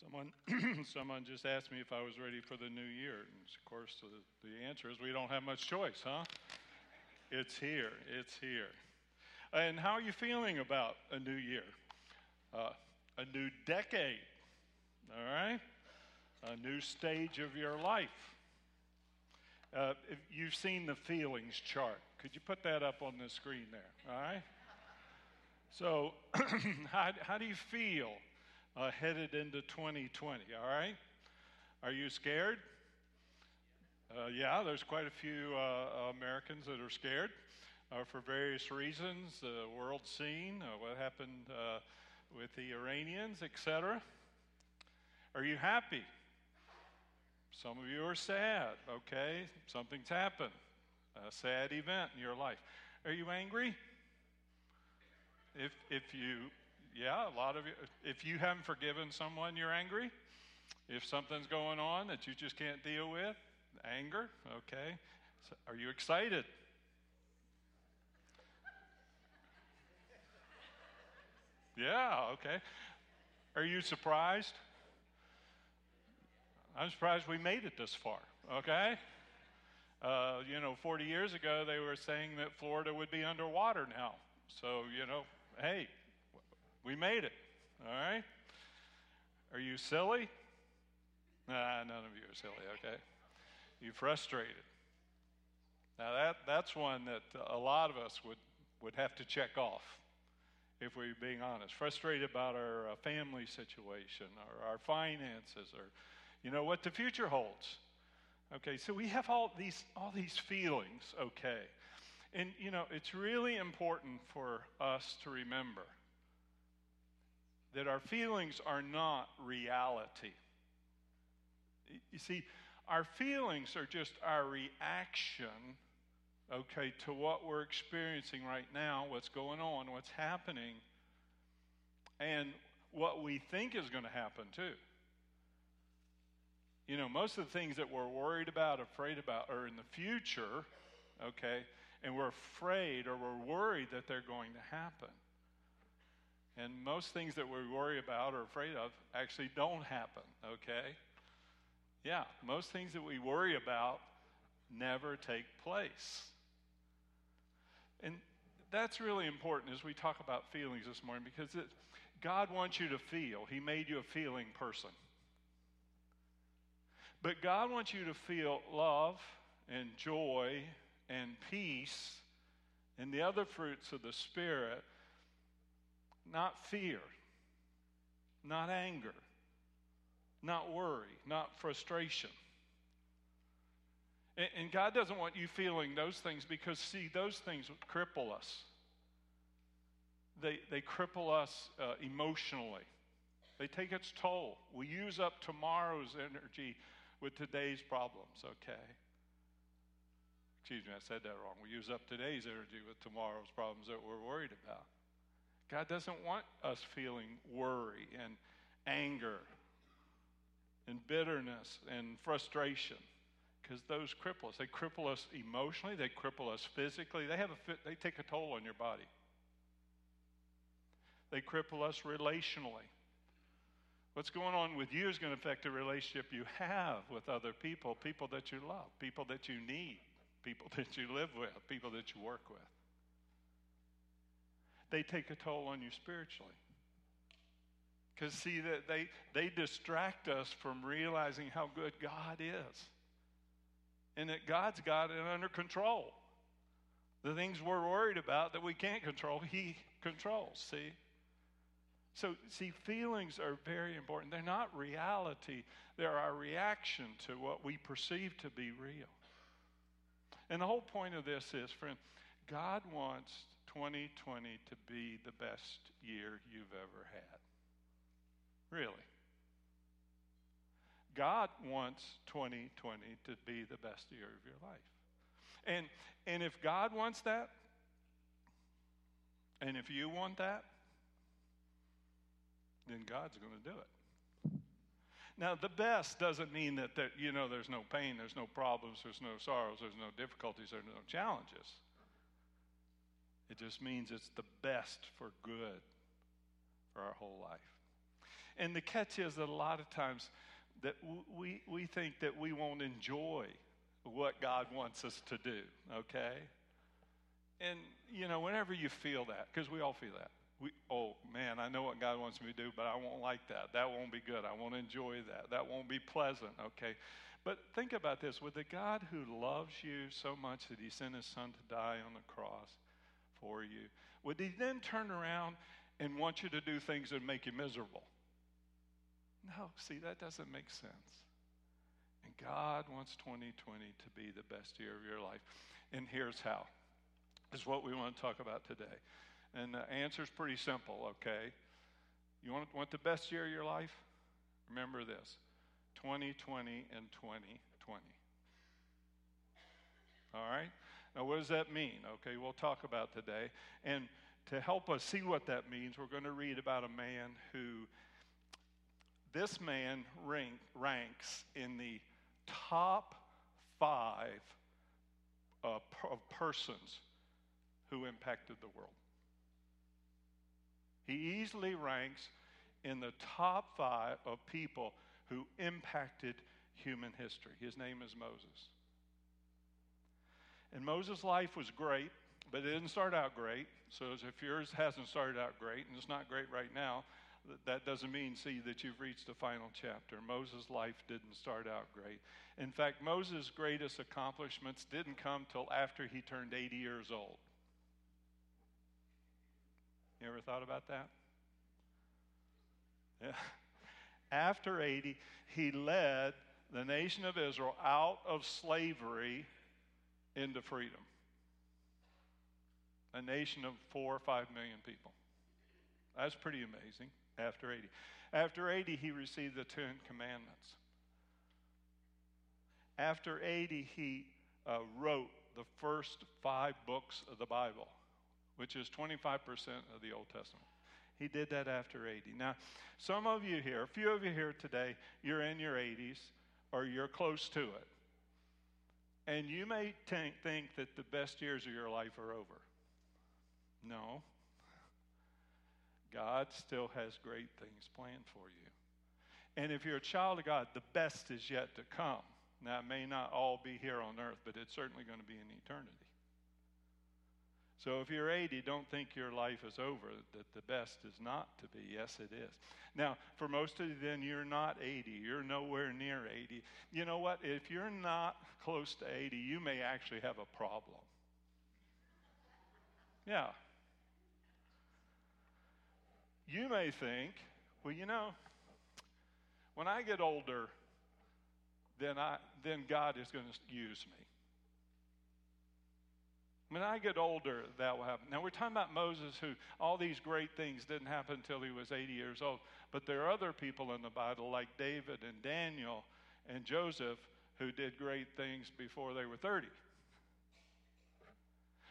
Someone, someone just asked me if I was ready for the new year. And of course, the, the answer is we don't have much choice, huh? It's here. It's here. And how are you feeling about a new year? Uh, a new decade, all right? A new stage of your life. Uh, you've seen the feelings chart. Could you put that up on the screen there, all right? So, how, how do you feel uh, headed into 2020, all right? Are you scared? Uh, yeah, there's quite a few uh, Americans that are scared uh, for various reasons the world scene, uh, what happened uh, with the Iranians, etc. Are you happy? Some of you are sad, okay? Something's happened, a sad event in your life. Are you angry? If, if you yeah, a lot of you, if you haven't forgiven someone, you're angry. If something's going on that you just can't deal with, anger, okay. So are you excited? Yeah, okay. Are you surprised? I'm surprised we made it this far, okay? Uh, you know, 40 years ago, they were saying that Florida would be underwater now. So, you know, hey, we made it, all right? Are you silly? Nah, none of you are silly, okay? You frustrated. Now, that, that's one that a lot of us would, would have to check off if we're being honest. Frustrated about our uh, family situation or our finances or, you know, what the future holds. Okay, so we have all these, all these feelings, okay? And, you know, it's really important for us to remember that our feelings are not reality. You see, our feelings are just our reaction, okay, to what we're experiencing right now, what's going on, what's happening, and what we think is going to happen too. You know, most of the things that we're worried about, afraid about, are in the future, okay, and we're afraid or we're worried that they're going to happen. And most things that we worry about or afraid of actually don't happen, okay? Yeah, most things that we worry about never take place. And that's really important as we talk about feelings this morning because it, God wants you to feel. He made you a feeling person. But God wants you to feel love and joy and peace and the other fruits of the Spirit not fear, not anger, not worry, not frustration. And God doesn't want you feeling those things because, see, those things cripple us. They, they cripple us uh, emotionally. They take its toll. We use up tomorrow's energy with today's problems, okay? Excuse me, I said that wrong. We use up today's energy with tomorrow's problems that we're worried about. God doesn't want us feeling worry and anger and bitterness and frustration because those cripple us. They cripple us emotionally, they cripple us physically, they, have a, they take a toll on your body. They cripple us relationally. What's going on with you is going to affect the relationship you have with other people, people that you love, people that you need, people that you live with, people that you work with they take a toll on you spiritually. Because, see, that they, they distract us from realizing how good God is and that God's got it under control. The things we're worried about that we can't control, He controls, see? So, see, feelings are very important. They're not reality, they're our reaction to what we perceive to be real. And the whole point of this is, friend, God wants 2020 to be the best year you've ever had. Really. God wants 2020 to be the best year of your life. And, and if God wants that, and if you want that, then God's going to do it. Now, the best doesn't mean that, that, you know, there's no pain, there's no problems, there's no sorrows, there's no difficulties, there's no challenges. It just means it's the best for good for our whole life. And the catch is that a lot of times that we, we think that we won't enjoy what God wants us to do, okay? And, you know, whenever you feel that, because we all feel that, we, oh man, I know what God wants me to do, but I won't like that. That won't be good. I won't enjoy that. That won't be pleasant, okay? But think about this with the God who loves you so much that he sent his son to die on the cross for you, would he then turn around and want you to do things that make you miserable? No, see, that doesn't make sense. And God wants 2020 to be the best year of your life. And here's how. Is what we want to talk about today. And the answer is pretty simple, okay? You want, want the best year of your life? Remember this 2020 and 2020. All right? Now, what does that mean? Okay, we'll talk about today. And to help us see what that means, we're going to read about a man who, this man rank, ranks in the top five uh, of persons who impacted the world. He easily ranks in the top five of people who impacted human history. His name is Moses. And Moses' life was great, but it didn't start out great. So if yours hasn't started out great, and it's not great right now, that doesn't mean, see, that you've reached the final chapter. Moses' life didn't start out great. In fact, Moses' greatest accomplishments didn't come till after he turned 80 years old. You ever thought about that? Yeah. After 80, he led the nation of Israel out of slavery into freedom. A nation of four or five million people. That's pretty amazing after 80. After 80, he received the Ten Commandments. After 80, he uh, wrote the first five books of the Bible, which is 25% of the Old Testament. He did that after 80. Now, some of you here, a few of you here today, you're in your 80s or you're close to it. And you may t- think that the best years of your life are over. No. God still has great things planned for you. And if you're a child of God, the best is yet to come. Now, it may not all be here on earth, but it's certainly going to be in eternity. So if you're 80, don't think your life is over, that the best is not to be. Yes, it is. Now, for most of you, then you're not 80. You're nowhere near 80. You know what? If you're not close to 80, you may actually have a problem. Yeah. You may think, well, you know, when I get older, then, I, then God is going to use me. When I get older, that will happen. Now, we're talking about Moses, who all these great things didn't happen until he was 80 years old. But there are other people in the Bible, like David and Daniel and Joseph, who did great things before they were 30.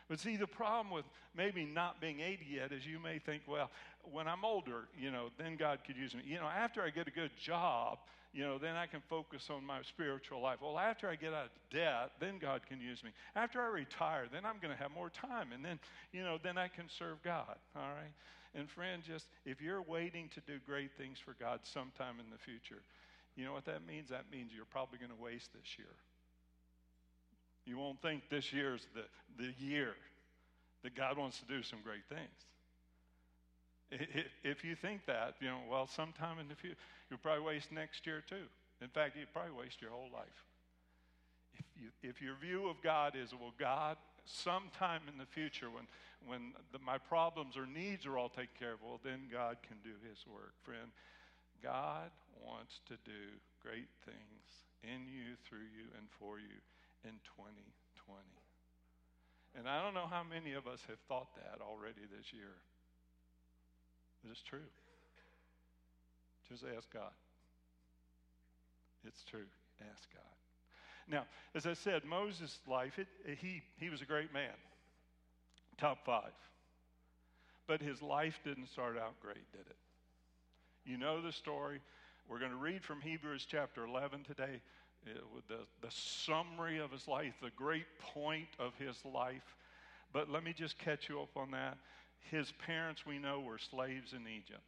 But see, the problem with maybe not being 80 yet is you may think, well, when I'm older, you know, then God could use me. You know, after I get a good job, you know, then I can focus on my spiritual life. Well, after I get out of debt, then God can use me. After I retire, then I'm going to have more time, and then, you know, then I can serve God. All right. And friend, just if you're waiting to do great things for God sometime in the future, you know what that means? That means you're probably going to waste this year. You won't think this year's the, the year that God wants to do some great things. If you think that, you know, well, sometime in the future, you'll probably waste next year too. In fact, you'd probably waste your whole life. If, you, if your view of God is, well, God, sometime in the future when, when the, my problems or needs are all taken care of, well, then God can do his work. Friend, God wants to do great things in you, through you, and for you in 2020. And I don't know how many of us have thought that already this year. But it's true. Just ask God. It's true. Ask God. Now, as I said, Moses' life, it, he, he was a great man. Top five. But his life didn't start out great, did it? You know the story. We're going to read from Hebrews chapter 11 today, the, the summary of his life, the great point of his life. But let me just catch you up on that. His parents, we know, were slaves in Egypt.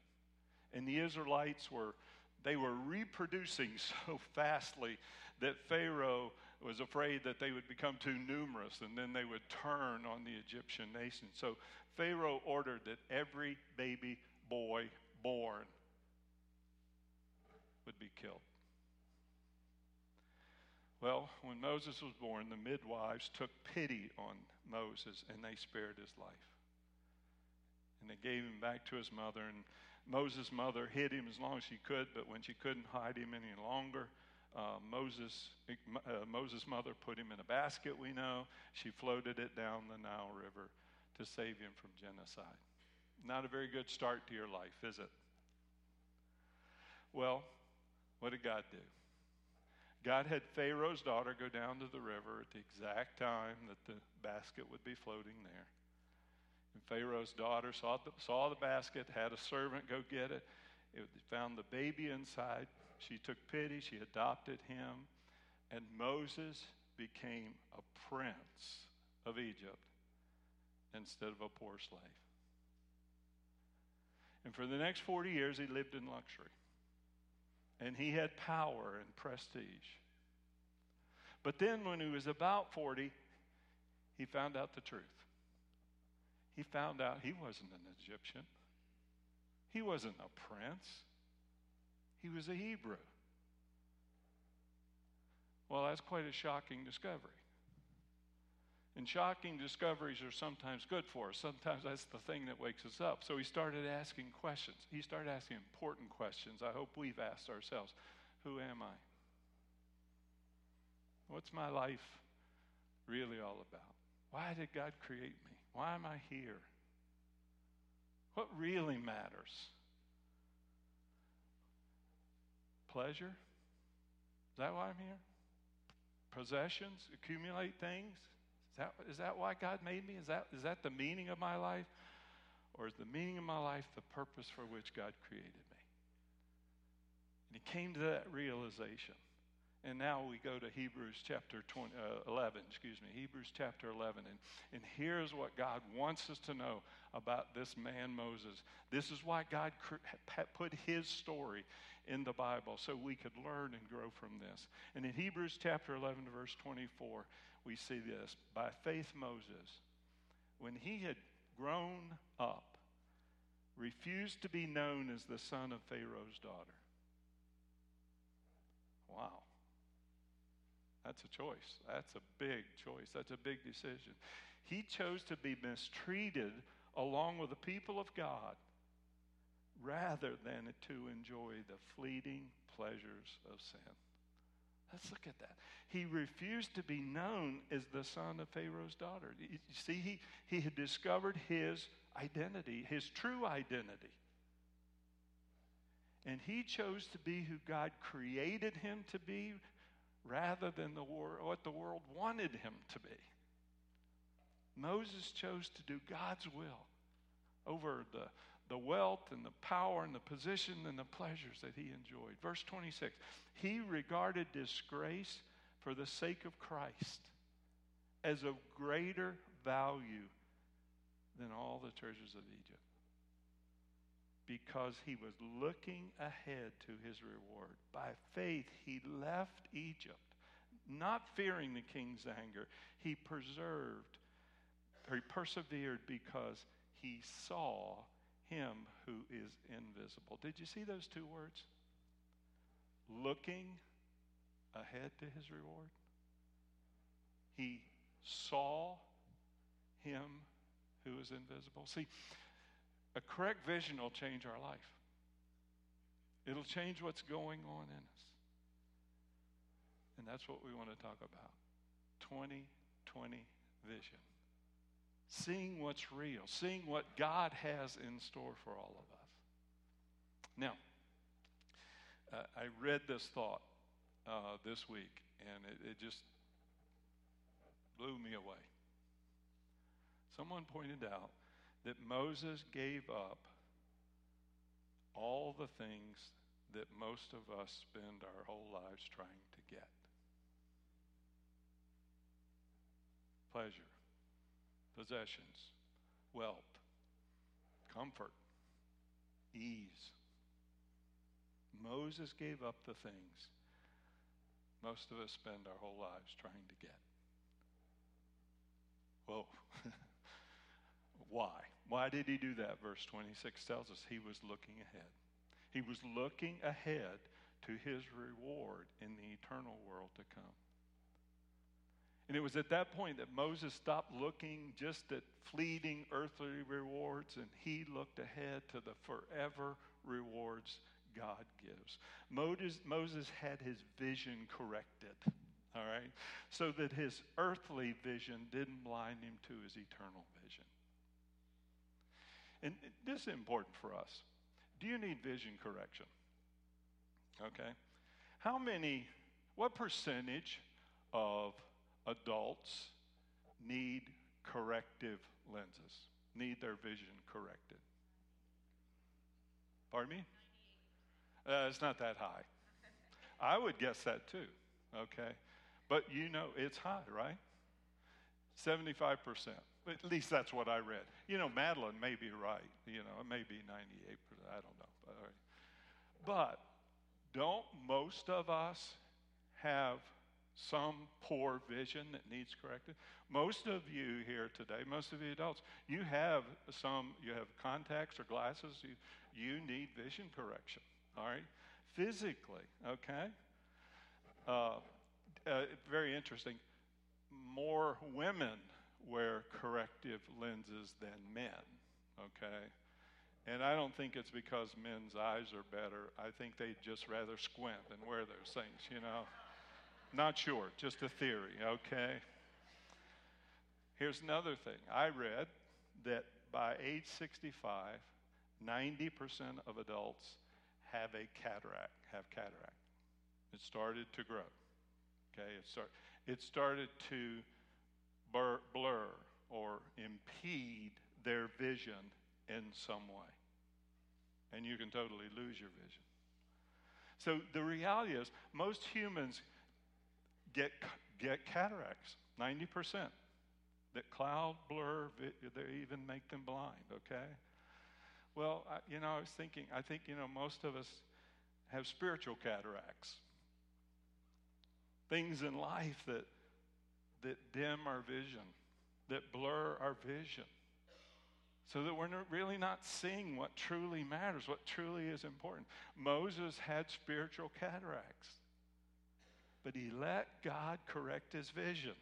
And the Israelites were, they were reproducing so fastly that Pharaoh was afraid that they would become too numerous and then they would turn on the Egyptian nation. So Pharaoh ordered that every baby boy born would be killed. Well, when Moses was born, the midwives took pity on Moses and they spared his life. And they gave him back to his mother. And Moses' mother hid him as long as she could, but when she couldn't hide him any longer, uh, Moses, uh, Moses' mother put him in a basket, we know. She floated it down the Nile River to save him from genocide. Not a very good start to your life, is it? Well, what did God do? God had Pharaoh's daughter go down to the river at the exact time that the basket would be floating there. And Pharaoh's daughter saw the, saw the basket, had a servant go get it. It found the baby inside. She took pity, she adopted him, and Moses became a prince of Egypt instead of a poor slave. And for the next 40 years, he lived in luxury. And he had power and prestige. But then, when he was about 40, he found out the truth. He found out he wasn't an Egyptian, he wasn't a prince, he was a Hebrew. Well, that's quite a shocking discovery. And shocking discoveries are sometimes good for us. Sometimes that's the thing that wakes us up. So he started asking questions. He started asking important questions. I hope we've asked ourselves Who am I? What's my life really all about? Why did God create me? Why am I here? What really matters? Pleasure? Is that why I'm here? Possessions? Accumulate things? Is that, is that why God made me? Is that, is that the meaning of my life? Or is the meaning of my life the purpose for which God created me? And he came to that realization. And now we go to Hebrews chapter 20, uh, 11, excuse me, Hebrews chapter 11. And, and here's what God wants us to know about this man Moses. This is why God put his story in the Bible so we could learn and grow from this. And in Hebrews chapter 11, verse 24, we see this. By faith, Moses, when he had grown up, refused to be known as the son of Pharaoh's daughter. Wow. That's a choice. That's a big choice. That's a big decision. He chose to be mistreated along with the people of God rather than to enjoy the fleeting pleasures of sin. Let's look at that. He refused to be known as the son of Pharaoh's daughter. You see, he, he had discovered his identity, his true identity. And he chose to be who God created him to be rather than the wor- what the world wanted him to be. Moses chose to do God's will over the, the wealth and the power and the position and the pleasures that he enjoyed. Verse 26 He regarded disgrace for the sake of Christ as of greater value than all the treasures of Egypt because he was looking ahead to his reward. By faith, he left Egypt, not fearing the king's anger. He preserved, he persevered because he saw him who is invisible. Did you see those two words? Looking ahead to his reward. He saw him who is invisible. See, a correct vision will change our life, it'll change what's going on in us. And that's what we want to talk about 2020 vision. Seeing what's real, seeing what God has in store for all of us. Now, uh, I read this thought uh, this week, and it, it just blew me away. Someone pointed out that Moses gave up all the things that most of us spend our whole lives trying to get pleasure, possessions, wealth, comfort, ease, Moses gave up the things most of us spend our whole lives trying to get. Whoa. Why? Why did he do that? Verse 26 tells us he was looking ahead. He was looking ahead to his reward in the eternal world to come. And it was at that point that Moses stopped looking just at fleeting earthly rewards and he looked ahead to the forever rewards God gives. Moses, had his vision corrected, all right, so that his earthly vision didn't blind him to his eternal vision. And this is important for us. Do you need vision correction? Okay. How many, what percentage of adults need corrective lenses, need their vision corrected? Pardon me? Uh, it's not that high. I would guess that too, okay? But you know, it's high, right? 75%. At least that's what I read. You know, Madeline may be right. You know, it may be 98%. I don't know. But don't most of us have some poor vision that needs corrected? Most of you here today, most of you adults, you have some, you have contacts or glasses, you, you need vision correction, all right? Physically, okay? Uh, uh, very interesting. More women wear corrective lenses than men, okay? And I don't think it's because men's eyes are better. I think they'd just rather squint than wear those things, you know? Not sure, just a theory, okay? Here's another thing. I read that by age 65, 90% of adults have a cataract, have cataract. It started to grow. Okay, it, start, it started to blur, blur or impede their vision in some way. And you can totally lose your vision. So the reality is, most humans get, get cataracts, 90%. That cloud, blur, they even make them blind, okay? Well, I, you know, I was thinking, I think, you know, most of us have spiritual cataracts. Things in life that, that dim our vision, that blur our vision so that we're really not seeing what truly matters, what truly is important. Moses had spiritual cataracts, but he let God correct his vision.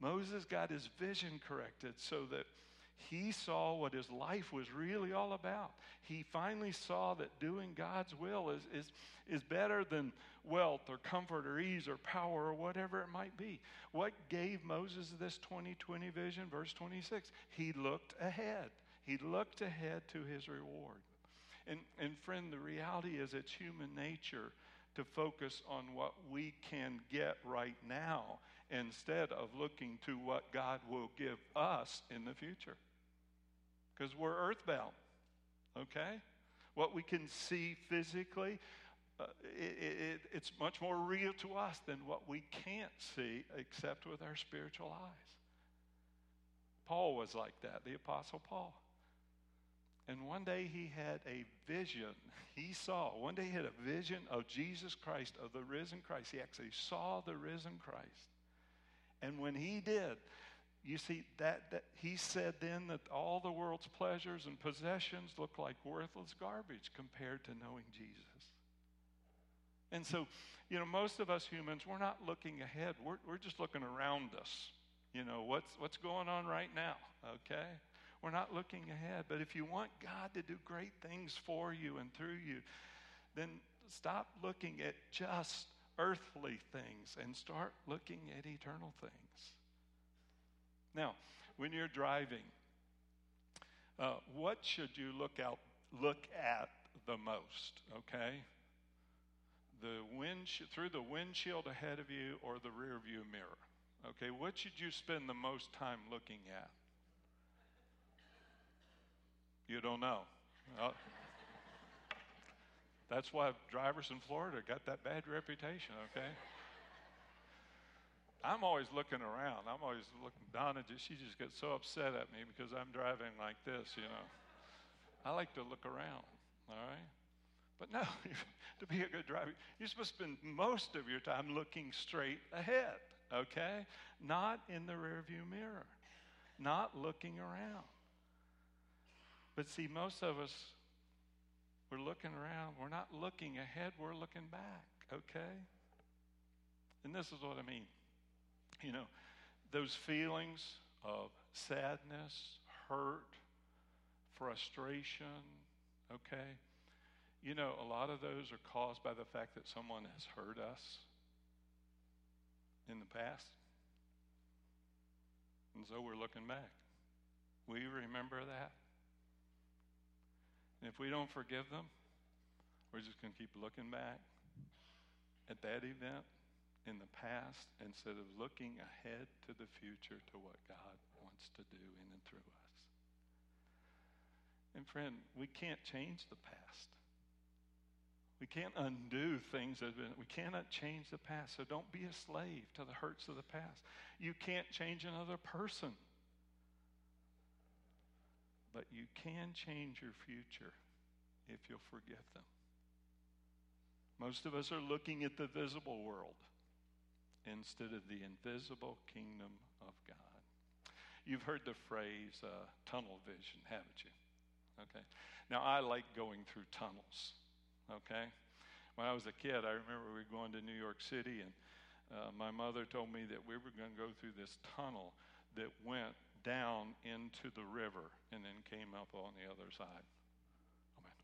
Moses got his vision corrected so that he saw what his life was really all about. He finally saw that doing God's will is, is, is better than wealth or comfort or ease or power or whatever it might be. What gave Moses this 2020 vision? Verse 26. He looked ahead. He looked ahead to his reward. And, and friend, the reality is it's human nature to focus on what we can get right now instead of looking to what God will give us in the future because we're earthbound, okay? What we can see physically, uh, it, it, it's much more real to us than what we can't see except with our spiritual eyes. Paul was like that, the Apostle Paul. And one day he had a vision. He saw, one day he had a vision of Jesus Christ, of the risen Christ. He actually saw the risen Christ. And when he did, you see, that, that he said then that all the world's pleasures and possessions look like worthless garbage compared to knowing Jesus. And so, you know, most of us humans, we're not looking ahead. We're, we're just looking around us. You know, what's, what's going on right now, okay? We're not looking ahead. But if you want God to do great things for you and through you, then stop looking at just earthly things and start looking at eternal things. Now, when you're driving, uh, what should you look out look at the most? Okay, the wind through the windshield ahead of you or the rear view mirror. Okay, what should you spend the most time looking at? You don't know. That's why drivers in Florida got that bad reputation. Okay. I'm always looking around. I'm always looking. Donna, she just gets so upset at me because I'm driving like this, you know. I like to look around, all right? But no, to be a good driver, you're supposed to spend most of your time looking straight ahead, okay? Not in the rearview mirror, not looking around. But see, most of us, we're looking around. We're not looking ahead, we're looking back, okay? And this is what I mean. You know, those feelings of sadness, hurt, frustration, okay? You know, a lot of those are caused by the fact that someone has hurt us in the past. And so we're looking back. We remember that. And if we don't forgive them, we're just going to keep looking back at that event in the past instead of looking ahead to the future to what God wants to do in and through us. And friend, we can't change the past. We can't undo things that have been, we cannot change the past. So don't be a slave to the hurts of the past. You can't change another person. But you can change your future if you'll forgive them. Most of us are looking at the visible world instead of the invisible kingdom of God. You've heard the phrase uh, tunnel vision, haven't you? Okay. Now, I like going through tunnels. Okay. When I was a kid, I remember we were going to New York City, and uh, my mother told me that we were going to go through this tunnel that went down into the river and then came up on the other side. I went,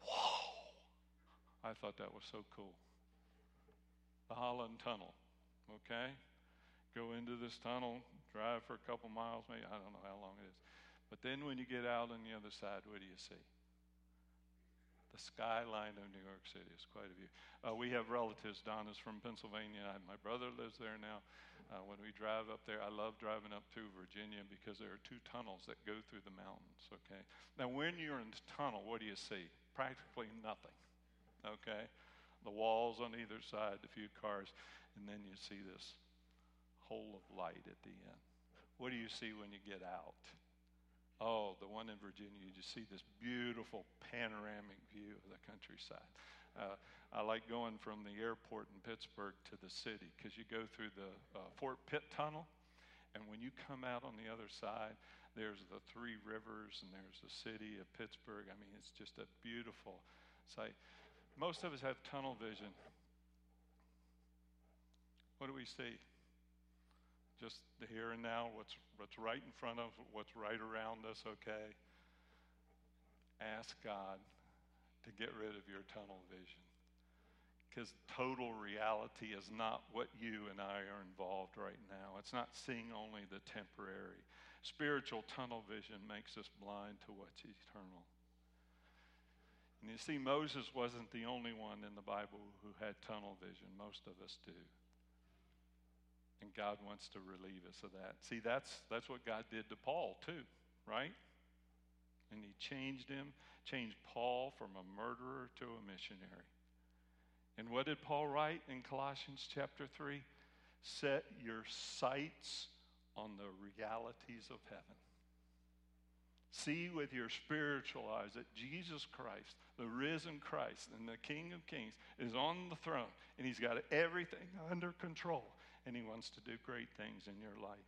whoa! I thought that was so cool. The Holland Tunnel okay? Go into this tunnel, drive for a couple miles, maybe, I don't know how long it is. But then when you get out on the other side, what do you see? The skyline of New York City is quite a view. Uh, we have relatives. Donna's from Pennsylvania. My brother lives there now. Uh, when we drive up there, I love driving up to Virginia because there are two tunnels that go through the mountains, okay? Now, when you're in the tunnel, what do you see? Practically nothing, okay? The walls on either side, a few cars. And then you see this hole of light at the end. What do you see when you get out? Oh, the one in Virginia, you just see this beautiful panoramic view of the countryside. Uh, I like going from the airport in Pittsburgh to the city because you go through the uh, Fort Pitt Tunnel, and when you come out on the other side, there's the three rivers and there's the city of Pittsburgh. I mean, it's just a beautiful sight. Most of us have tunnel vision. What do we see? Just the here and now, what's, what's right in front of what's right around us, okay? Ask God to get rid of your tunnel vision. Because total reality is not what you and I are involved right now. It's not seeing only the temporary. Spiritual tunnel vision makes us blind to what's eternal. And you see, Moses wasn't the only one in the Bible who had tunnel vision. Most of us do. And God wants to relieve us of that. See, that's, that's what God did to Paul, too, right? And he changed him, changed Paul from a murderer to a missionary. And what did Paul write in Colossians chapter 3? Set your sights on the realities of heaven. See with your spiritual eyes that Jesus Christ, the risen Christ and the King of Kings, is on the throne and he's got everything under control and He wants to do great things in your life.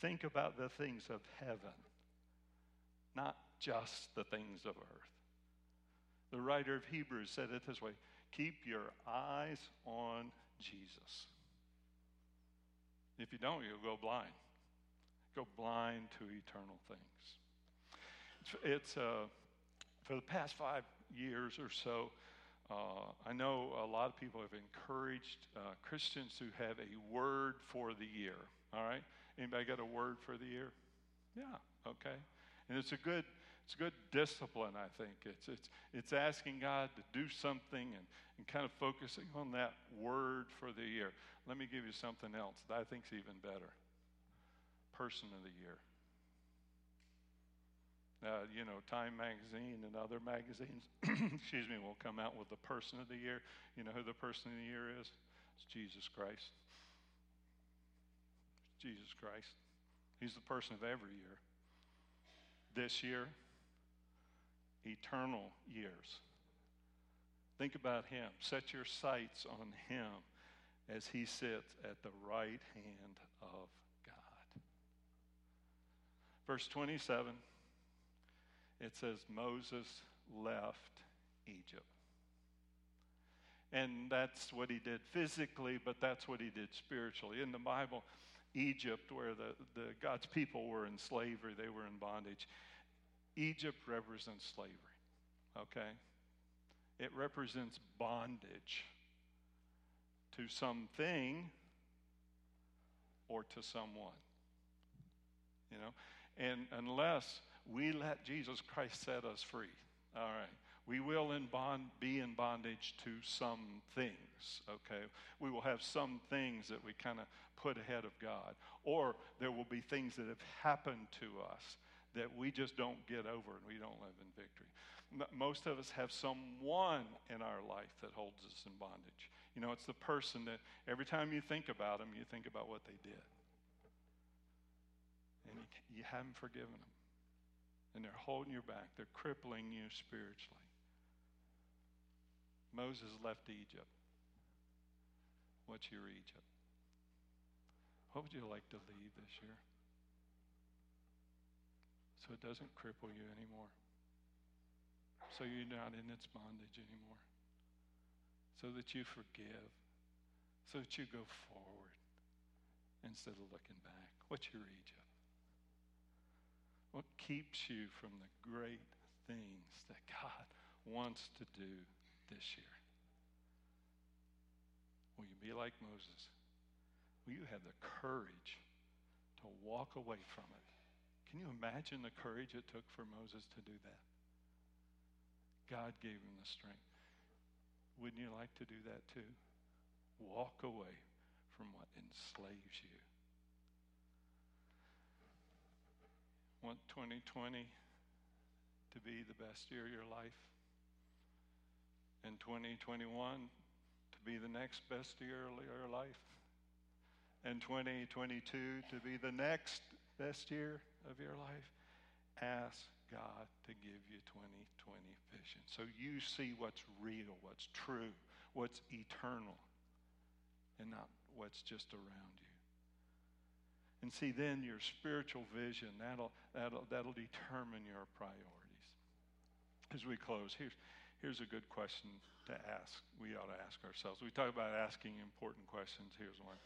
Think about the things of heaven, not just the things of earth. The writer of Hebrews said it this way keep your eyes on Jesus. If you don't, you'll go blind. Go blind to eternal things. It's, uh, for the past five years or so, uh, I know a lot of people have encouraged uh, Christians to have a word for the year. All right, anybody got a word for the year? Yeah, okay, and it's a good it's good discipline. I think it's it's it's asking God to do something and and kind of focusing on that word for the year. Let me give you something else that I think is even better. Person of the year. Uh, you know, Time Magazine and other magazines, excuse me, will come out with the person of the year. You know who the person of the year is? It's Jesus Christ. Jesus Christ. He's the person of every year. This year, eternal years. Think about him. Set your sights on him as he sits at the right hand of God. Verse 27, it says, Moses left Egypt. And that's what he did physically, but that's what he did spiritually. In the Bible, Egypt, where the, the God's people were in slavery, they were in bondage. Egypt represents slavery, okay? It represents bondage to something or to someone. You know? And unless we let Jesus Christ set us free, all right, we will in bond, be in bondage to some things, okay? We will have some things that we kind of put ahead of God. Or there will be things that have happened to us that we just don't get over and we don't live in victory. Most of us have someone in our life that holds us in bondage. You know, it's the person that every time you think about them, you think about what they did. And you, you haven't forgiven them. And they're holding you back, they're crippling you spiritually. Moses left Egypt. What's your Egypt? What would you like to leave this year? So it doesn't cripple you anymore. So you're not in its bondage anymore. So that you forgive. So that you go forward instead of looking back. What's your Egypt? What keeps you from the great things that God wants to do this year? Will you be like Moses? Will you have the courage to walk away from it? Can you imagine the courage it took for Moses to do that? God gave him the strength. Wouldn't you like to do that too? Walk away from what enslaves you. Want 2020 to be the best year of your life? And 2021 to be the next best year of your life? And 2022 to be the next best year of your life? Ask God to give you 2020 vision. So you see what's real, what's true, what's eternal, and not what's just around you. And see, then your spiritual vision, that'll, that'll, that'll determine your priorities. As we close, here's, here's a good question to ask. We ought to ask ourselves. We talk about asking important questions. Here's one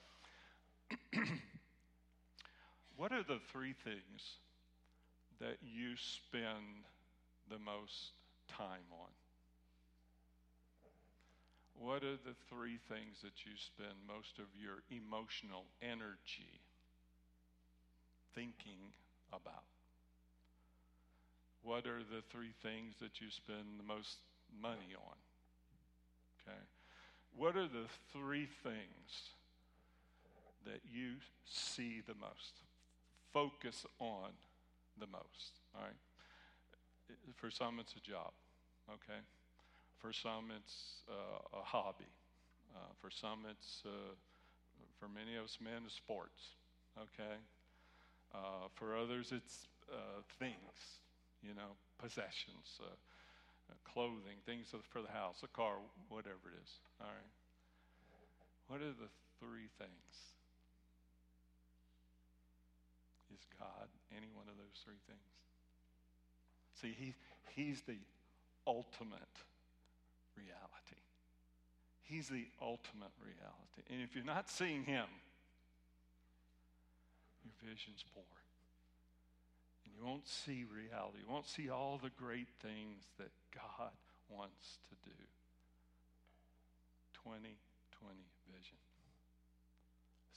What are the three things that you spend the most time on? What are the three things that you spend most of your emotional energy thinking about? What are the three things that you spend the most money on? Okay. What are the three things that you see the most? Focus on the most, all right? For some, it's a job, okay? For some, it's uh, a hobby. Uh, for some, it's, uh, for many of us men, sports, okay? Uh, for others, it's uh, things, you know, possessions, uh, clothing, things for the house, a car, whatever it is. All right. What are the three things? Is God any one of those three things? See, he, He's the ultimate reality. He's the ultimate reality. And if you're not seeing Him, your vision's poor. And you won't see reality. You won't see all the great things that God wants to do. 2020 vision.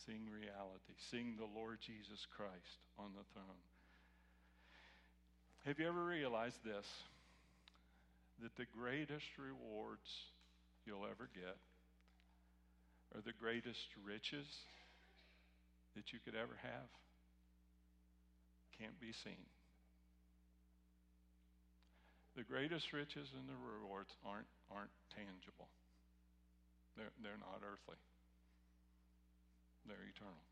Seeing reality, seeing the Lord Jesus Christ on the throne. Have you ever realized this? That the greatest rewards you'll ever get are the greatest riches that you could ever have can't be seen. The greatest riches and the rewards aren't, aren't tangible. They're, they're not earthly. They're eternal.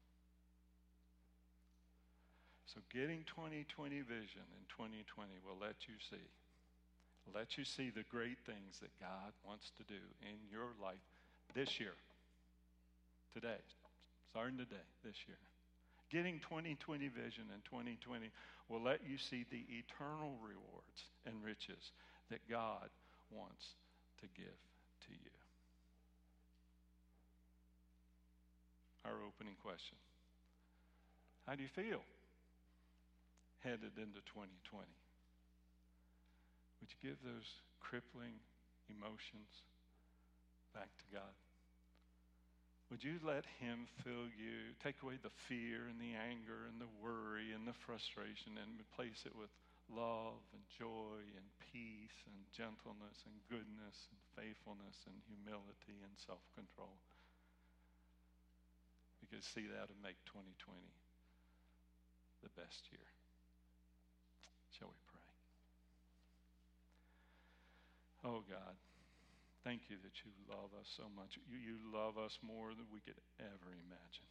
So getting 2020 vision in 2020 will let you see let you see the great things that God wants to do in your life this year. Today. Starting today, this year. Getting 2020 vision in 2020 will let you see the eternal rewards and riches that God wants to give to you. Our opening question How do you feel headed into 2020? Would you give those crippling emotions back to God? Would you let Him fill you, take away the fear and the anger and the worry and the frustration and replace it with love and joy and peace and gentleness and goodness and faithfulness and humility and self control? Because, see, that and make 2020 the best year. Shall we pray? Oh God, thank you that you love us so much. You, you love us more than we could ever imagine.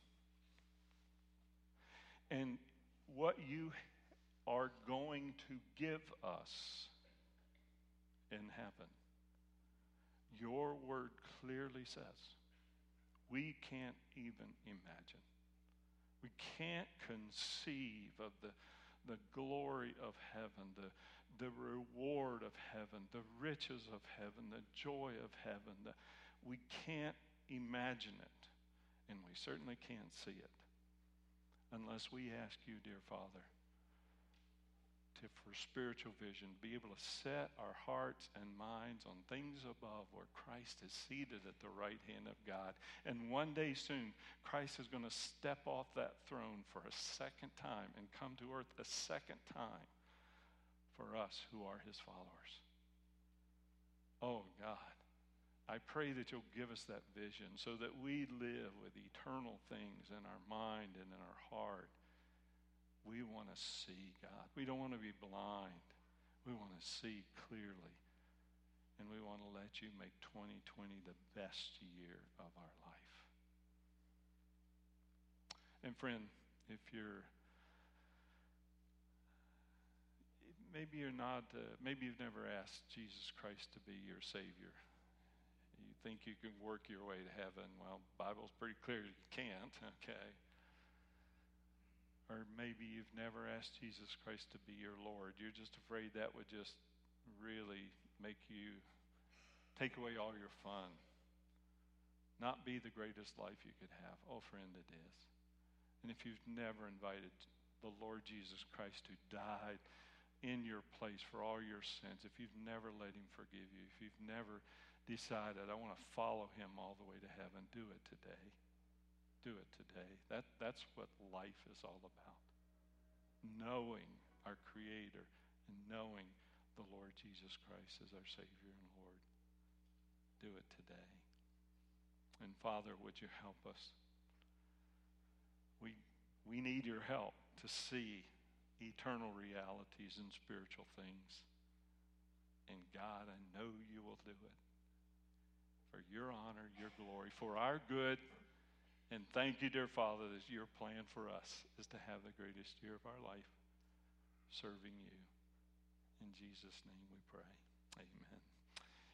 And what you are going to give us in heaven, your word clearly says, we can't even imagine. We can't conceive of the, the glory of heaven, the, the reward of heaven, the riches of heaven, the joy of heaven. The, we can't imagine it, and we certainly can't see it unless we ask you, dear Father, for spiritual vision, be able to set our hearts and minds on things above where Christ is seated at the right hand of God. And one day soon, Christ is going to step off that throne for a second time and come to earth a second time for us who are his followers. Oh, God, I pray that you'll give us that vision so that we live with eternal things in our mind and in our heart. We want to see, God. We don't want to be blind. We want to see clearly. And we want to let you make 2020 the best year of our life. And, friend, if you're maybe you're not, uh, maybe you've never asked Jesus Christ to be your Savior. You think you can work your way to heaven. Well, Bible's pretty clear you can't, okay? Or maybe you've never asked Jesus Christ to be your Lord. You're just afraid that would just really make you take away all your fun. Not be the greatest life you could have. Oh, friend, it is. And if you've never invited the Lord Jesus Christ who died in your place for all your sins, if you've never let him forgive you, if you've never decided, I want to follow him all the way to heaven, do it today. Do it today. That, that's what life is all about. Knowing our Creator and knowing the Lord Jesus Christ as our Savior and Lord. Do it today. And Father, would you help us? We, we need your help to see eternal realities and spiritual things. And God, I know you will do it for your honor, your glory, for our good. And thank you, dear Father, that your plan for us is to have the greatest year of our life serving you. In Jesus' name we pray. Amen.